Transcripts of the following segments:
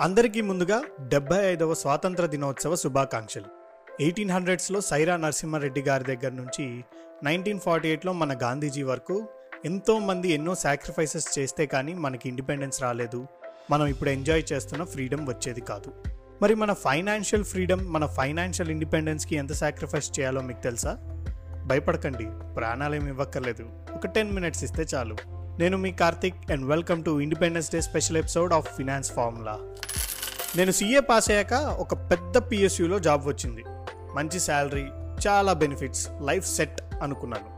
అందరికీ ముందుగా డెబ్బై ఐదవ స్వాతంత్ర దినోత్సవ శుభాకాంక్షలు. ఎయిటీన్ హండ్రెడ్స్లో సైరా నరసింహారెడ్డి గారి దగ్గర నుంచి నైన్టీన్ ఫార్టీ ఎయిట్లో మన గాంధీజీ వరకు ఎంతోమంది ఎన్నో సాక్రిఫైసెస్ చేస్తే కానీ మనకి ఇండిపెండెన్స్ రాలేదు. మనం ఇప్పుడు ఎంజాయ్ చేస్తున్న ఫ్రీడమ్ వచ్చేది కాదు. మరి మన ఫైనాన్షియల్ ఫ్రీడమ్ మన ఫైనాన్షియల్ ఇండిపెండెన్స్కి ఎంత సాక్రిఫైస్ చేయాలో మీకు తెలుసా? భయపడకండి ప్రాణాలేమి ఇవ్వక్కర్లేదు. ఒక టెన్ మినిట్స్ ఇస్తే చాలు. నేను మీ Karthik and welcome to Independence Day special episode of finance formula నేను సీఏ పాస్ అయ్యాక ఒక పెద్ద పిఎస్యూలో జాబ్ వచ్చింది. మంచి శాలరీ చాలా బెనిఫిట్స్ లైఫ్ సెట్ అనుకున్నాను.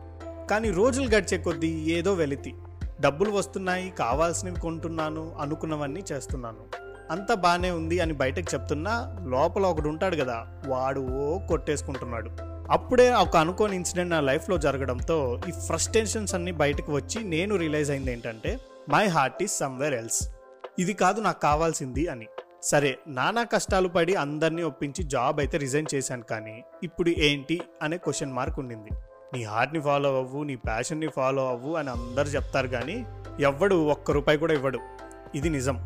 కానీ రోజులు గడిచే కొద్దీ ఏదో వెలితి. డబ్బులు వస్తున్నాయి కావాల్సినవి కొంటున్నాను అనుకున్నవన్నీ చేస్తున్నాను. అంతా బాగానే ఉంది అని బయటకు చెప్తున్నా లోపల ఒకడు ఉంటాడు కదా వాడు ఓ కొట్టేసుకుంటున్నాడు. అప్పుడే ఒక అనుకోని ఇన్సిడెంట్ నా లైఫ్లో జరగడంతో ఈ ఫ్రస్ట్రేషన్స్ అన్ని బయటకు వచ్చి నేను రియలైజ్ అయింది ఏంటంటే my heart is somewhere else. ఇది కాదు నాకు కావాల్సింది అని. సరే నానా కష్టాలు పడి అందరినీ ఒప్పించి జాబ్ అయితే రిజైన్ చేశాను కానీ ఇప్పుడు ఏంటి అనే క్వశ్చన్ మార్క్ ఉండింది. నీ హార్ట్ని ఫాలో అవ్వు నీ ప్యాషన్ని ఫాలో అవ్వు అని అందరు చెప్తారు కానీ ఎవ్వడు ఒక్క రూపాయి కూడా ఇవ్వడు. ఇది నిజం.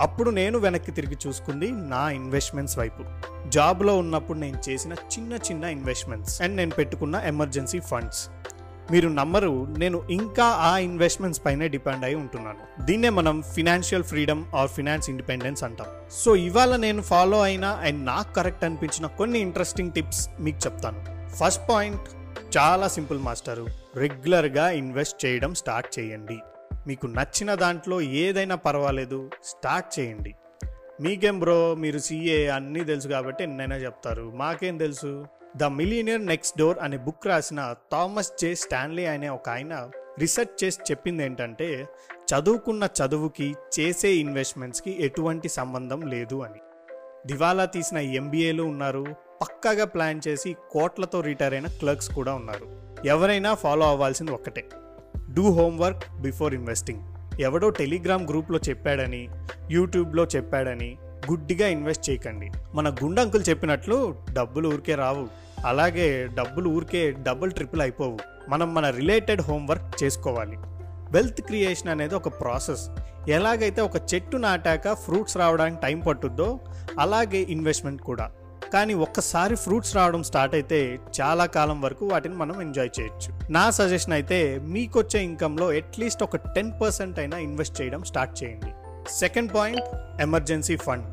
అప్పుడు నేను వెనక్కి తిరిగి చూసుకుంది నా ఇన్వెస్ట్మెంట్స్ వైపు. జాబ్లో ఉన్నప్పుడు నేను చేసిన చిన్న చిన్న ఇన్వెస్ట్మెంట్స్ అండ్ నేను పెట్టుకున్న ఎమర్జెన్సీ ఫండ్స్. మీరు నమ్మరు నేను ఇంకా ఆ ఇన్వెస్ట్మెంట్స్ పైనే డిపెండ్ అయి ఉంటున్నాను. దీన్నే మనం financial freedom or finance independence అంటాం. సో ఇవాళ నేను ఫాలో అయిన అండ్ నాకు కరెక్ట్ అనిపించిన కొన్ని ఇంట్రెస్టింగ్ టిప్స్ మీకు చెప్తాను. ఫస్ట్ పాయింట్ చాలా సింపుల్ మాస్టరు. రెగ్యులర్గా ఇన్వెస్ట్ చేయడం స్టార్ట్ చేయండి. మీకు నచ్చిన దాంట్లో ఏదైనా పర్వాలేదు స్టార్ట్ చేయండి. మీకేం బ్రో మీరు సీఏ అన్నీ తెలుసు కాబట్టి ఎన్నైనా చెప్తారు. మాకేం తెలుసు? ద మిలీనియర్ నెక్స్ట్ డోర్ అనే బుక్ రాసిన థామస్ జే స్టాన్లీ అనే ఒక ఆయన రీసెర్చ్ చేసి చెప్పింది ఏంటంటే చదువుకున్న చదువుకి చేసే ఇన్వెస్ట్మెంట్స్కి ఎటువంటి సంబంధం లేదు అని. దివాలా తీసిన ఎంబీఏలు ఉన్నారు. పక్కాగా ప్లాన్ చేసి కోట్లతో రిటైర్ అయిన క్లర్క్స్ కూడా ఉన్నారు. ఎవరైనా ఫాలో అవ్వాల్సింది ఒక్కటే. డూ హోంవర్క్ బిఫోర్ ఇన్వెస్టింగ్ ఎవడో టెలిగ్రామ్ గ్రూప్లో చెప్పాడని యూట్యూబ్లో చెప్పాడని గుడ్డిగా ఇన్వెస్ట్ చేయకండి. మన గుండంకులు చెప్పినట్లు డబ్బులు ఊరికే రావు. అలాగే డబ్బులు ఊరికే డబుల్ ట్రిపుల్ అయిపోవు. మనం మన రిలేటెడ్ హోంవర్క్ చేసుకోవాలి. వెల్త్ క్రియేషన్ అనేది ఒక ప్రాసెస్. ఎలాగైతే ఒక చెట్టు నాటాక ఫ్రూట్స్ రావడానికి టైం పట్టుద్దో అలాగే ఇన్వెస్ట్మెంట్ కూడా. కానీ ఒక్కసారి ఫ్రూట్స్ రావడం స్టార్ట్ అయితే చాలా కాలం వరకు వాటిని మనం ఎంజాయ్ చేయొచ్చు. నా సజెషన్ అయితే మీకొచ్చే ఇన్కంలో అట్లీస్ట్ ఒక టెన్ పర్సెంట్ అయినా ఇన్వెస్ట్ చేయడం స్టార్ట్ చేయండి. Second point emergency fund.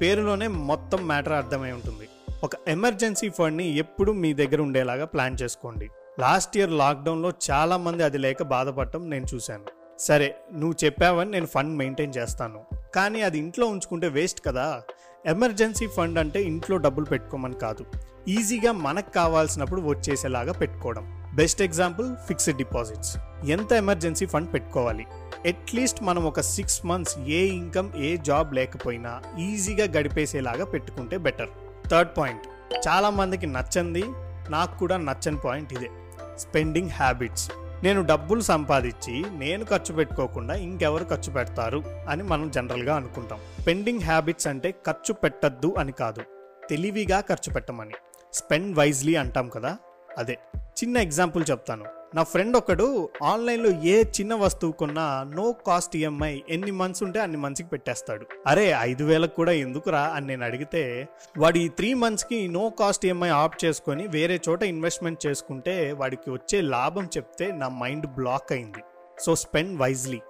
పేరులోనే మొత్తం మ్యాటర్ అర్థమై ఉంటుంది. ఒక ఎమర్జెన్సీ ఫండ్ని ఎప్పుడు మీ దగ్గర ఉండేలాగా ప్లాన్ చేసుకోండి. లాస్ట్ ఇయర్ లాక్డౌన్లో చాలామంది అది లేక బాధపడటం నేను చూశాను. సరే నువ్వు చెప్పావని నేను ఫండ్ మెయింటైన్ చేస్తాను. కానీ అది ఇంట్లో ఉంచుకుంటే వేస్ట్ కదా. ఎమర్జెన్సీ ఫండ్ అంటే ఇంట్లో డబ్బులు పెట్టుకోమని కాదు. ఈజీగా మనకు కావాల్సినప్పుడు వచ్చేసేలాగా పెట్టుకోవడం. Best example fixed deposits. ఎంత ఎమర్జెన్సీ ఫండ్ పెట్టుకోవాలి? అట్లీస్ట్ మనం ఒక సిక్స్ మంత్స్ ఏ ఇన్కమ్ ఏ జాబ్ లేకపోయినా ఈజీగా గడిపేసేలాగా పెట్టుకుంటే బెటర్. థర్డ్ పాయింట్ చాలామందికి నచ్చంది నాకు కూడా నచ్చని పాయింట్ ఇదే. Spending habits. నేను డబ్బులు సంపాదించి నేను ఖర్చు పెట్టుకోకుండా ఇంకెవరు ఖర్చు పెడతారు అని మనం జనరల్గా అనుకుంటాం. స్పెండింగ్ హ్యాబిట్స్ అంటే ఖర్చు పెట్టద్దు అని కాదు. తెలివిగా ఖర్చు పెట్టమని. స్పెండ్ వైజ్లీ అంటాం కదా? అదే. చిన్న ఎగ్జాంపుల్ చెప్తాను. నా ఫ్రెండ్ ఒకడు ఆన్లైన్లో ఏ చిన్న వస్తువు కొన్నా నో కాస్ట్ ఈఎంఐ ఎన్ని మంత్స్ ఉంటే అన్ని మంత్స్కి పెట్టేస్తాడు. అరే ఐదు వేలకు కూడా ఎందుకురా అని నేను అడిగితే వాడు ఈ త్రీ మంత్స్కి నో కాస్ట్ ఈఎంఐ ఆప్ చేసుకొని వేరే చోట ఇన్వెస్ట్మెంట్ చేసుకుంటే వాడికి వచ్చే లాభం చెప్తే నా మైండ్ బ్లాక్ అయింది. So spend wisely.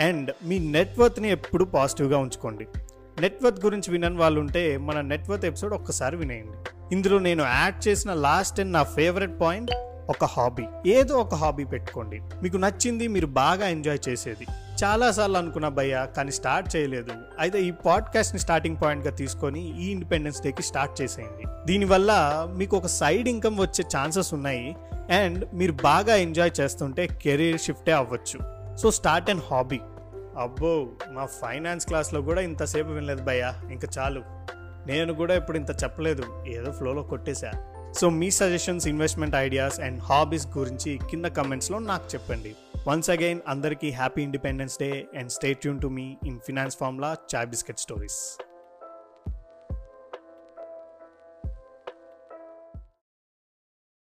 అండ్ మీ నెట్వర్త్ని ఎప్పుడు పాజిటివ్గా ఉంచుకోండి. నెట్వర్త్ గురించి వినని వాళ్ళు ఉంటే మన నెట్వర్త్ ఎపిసోడ్ ఒక్కసారి వినేయండి. ఇందులో నేను యాడ్ చేసిన లాస్ట్ అండ్ నా ఫేవరెట్ పాయింట్ ఒక హాబీ. ఏదో ఒక హాబీ పెట్టుకోండి. మీకు నచ్చింది మీరు బాగా ఎంజాయ్ చేసేది. చాలాసార్లు అనుకున్న భయ్య కానీ స్టార్ట్ చేయలేదు. అయితే ఈ పాడ్కాస్ట్ని స్టార్టింగ్ పాయింట్గా తీసుకొని ఈ ఇండిపెండెన్స్ డేకి స్టార్ట్ చేసేయండి. దీనివల్ల మీకు ఒక సైడ్ ఇన్కమ్ వచ్చే ఛాన్సెస్ ఉన్నాయి. అండ్ మీరు బాగా ఎంజాయ్ చేస్తుంటే కెరీర్ షిఫ్టే అవ్వచ్చు. So start and hobby. అబ్బో మా ఫైనాన్స్ క్లాస్లో కూడా ఇంతసేపు వినలేదు భయ్య. ఇంకా చాలు. నేను కూడా ఇప్పుడు ఇంత చెప్పలేదు. ఏదో ఫ్లోలో కొట్టేశా. So me suggestions investment ideas and hobbies గురించి కింద కమెంట్స్లో నాకు చెప్పండి. వన్స్ అగైన్ అందరికీ happy independence day and stay tune to me in finance formula chai biscuit stories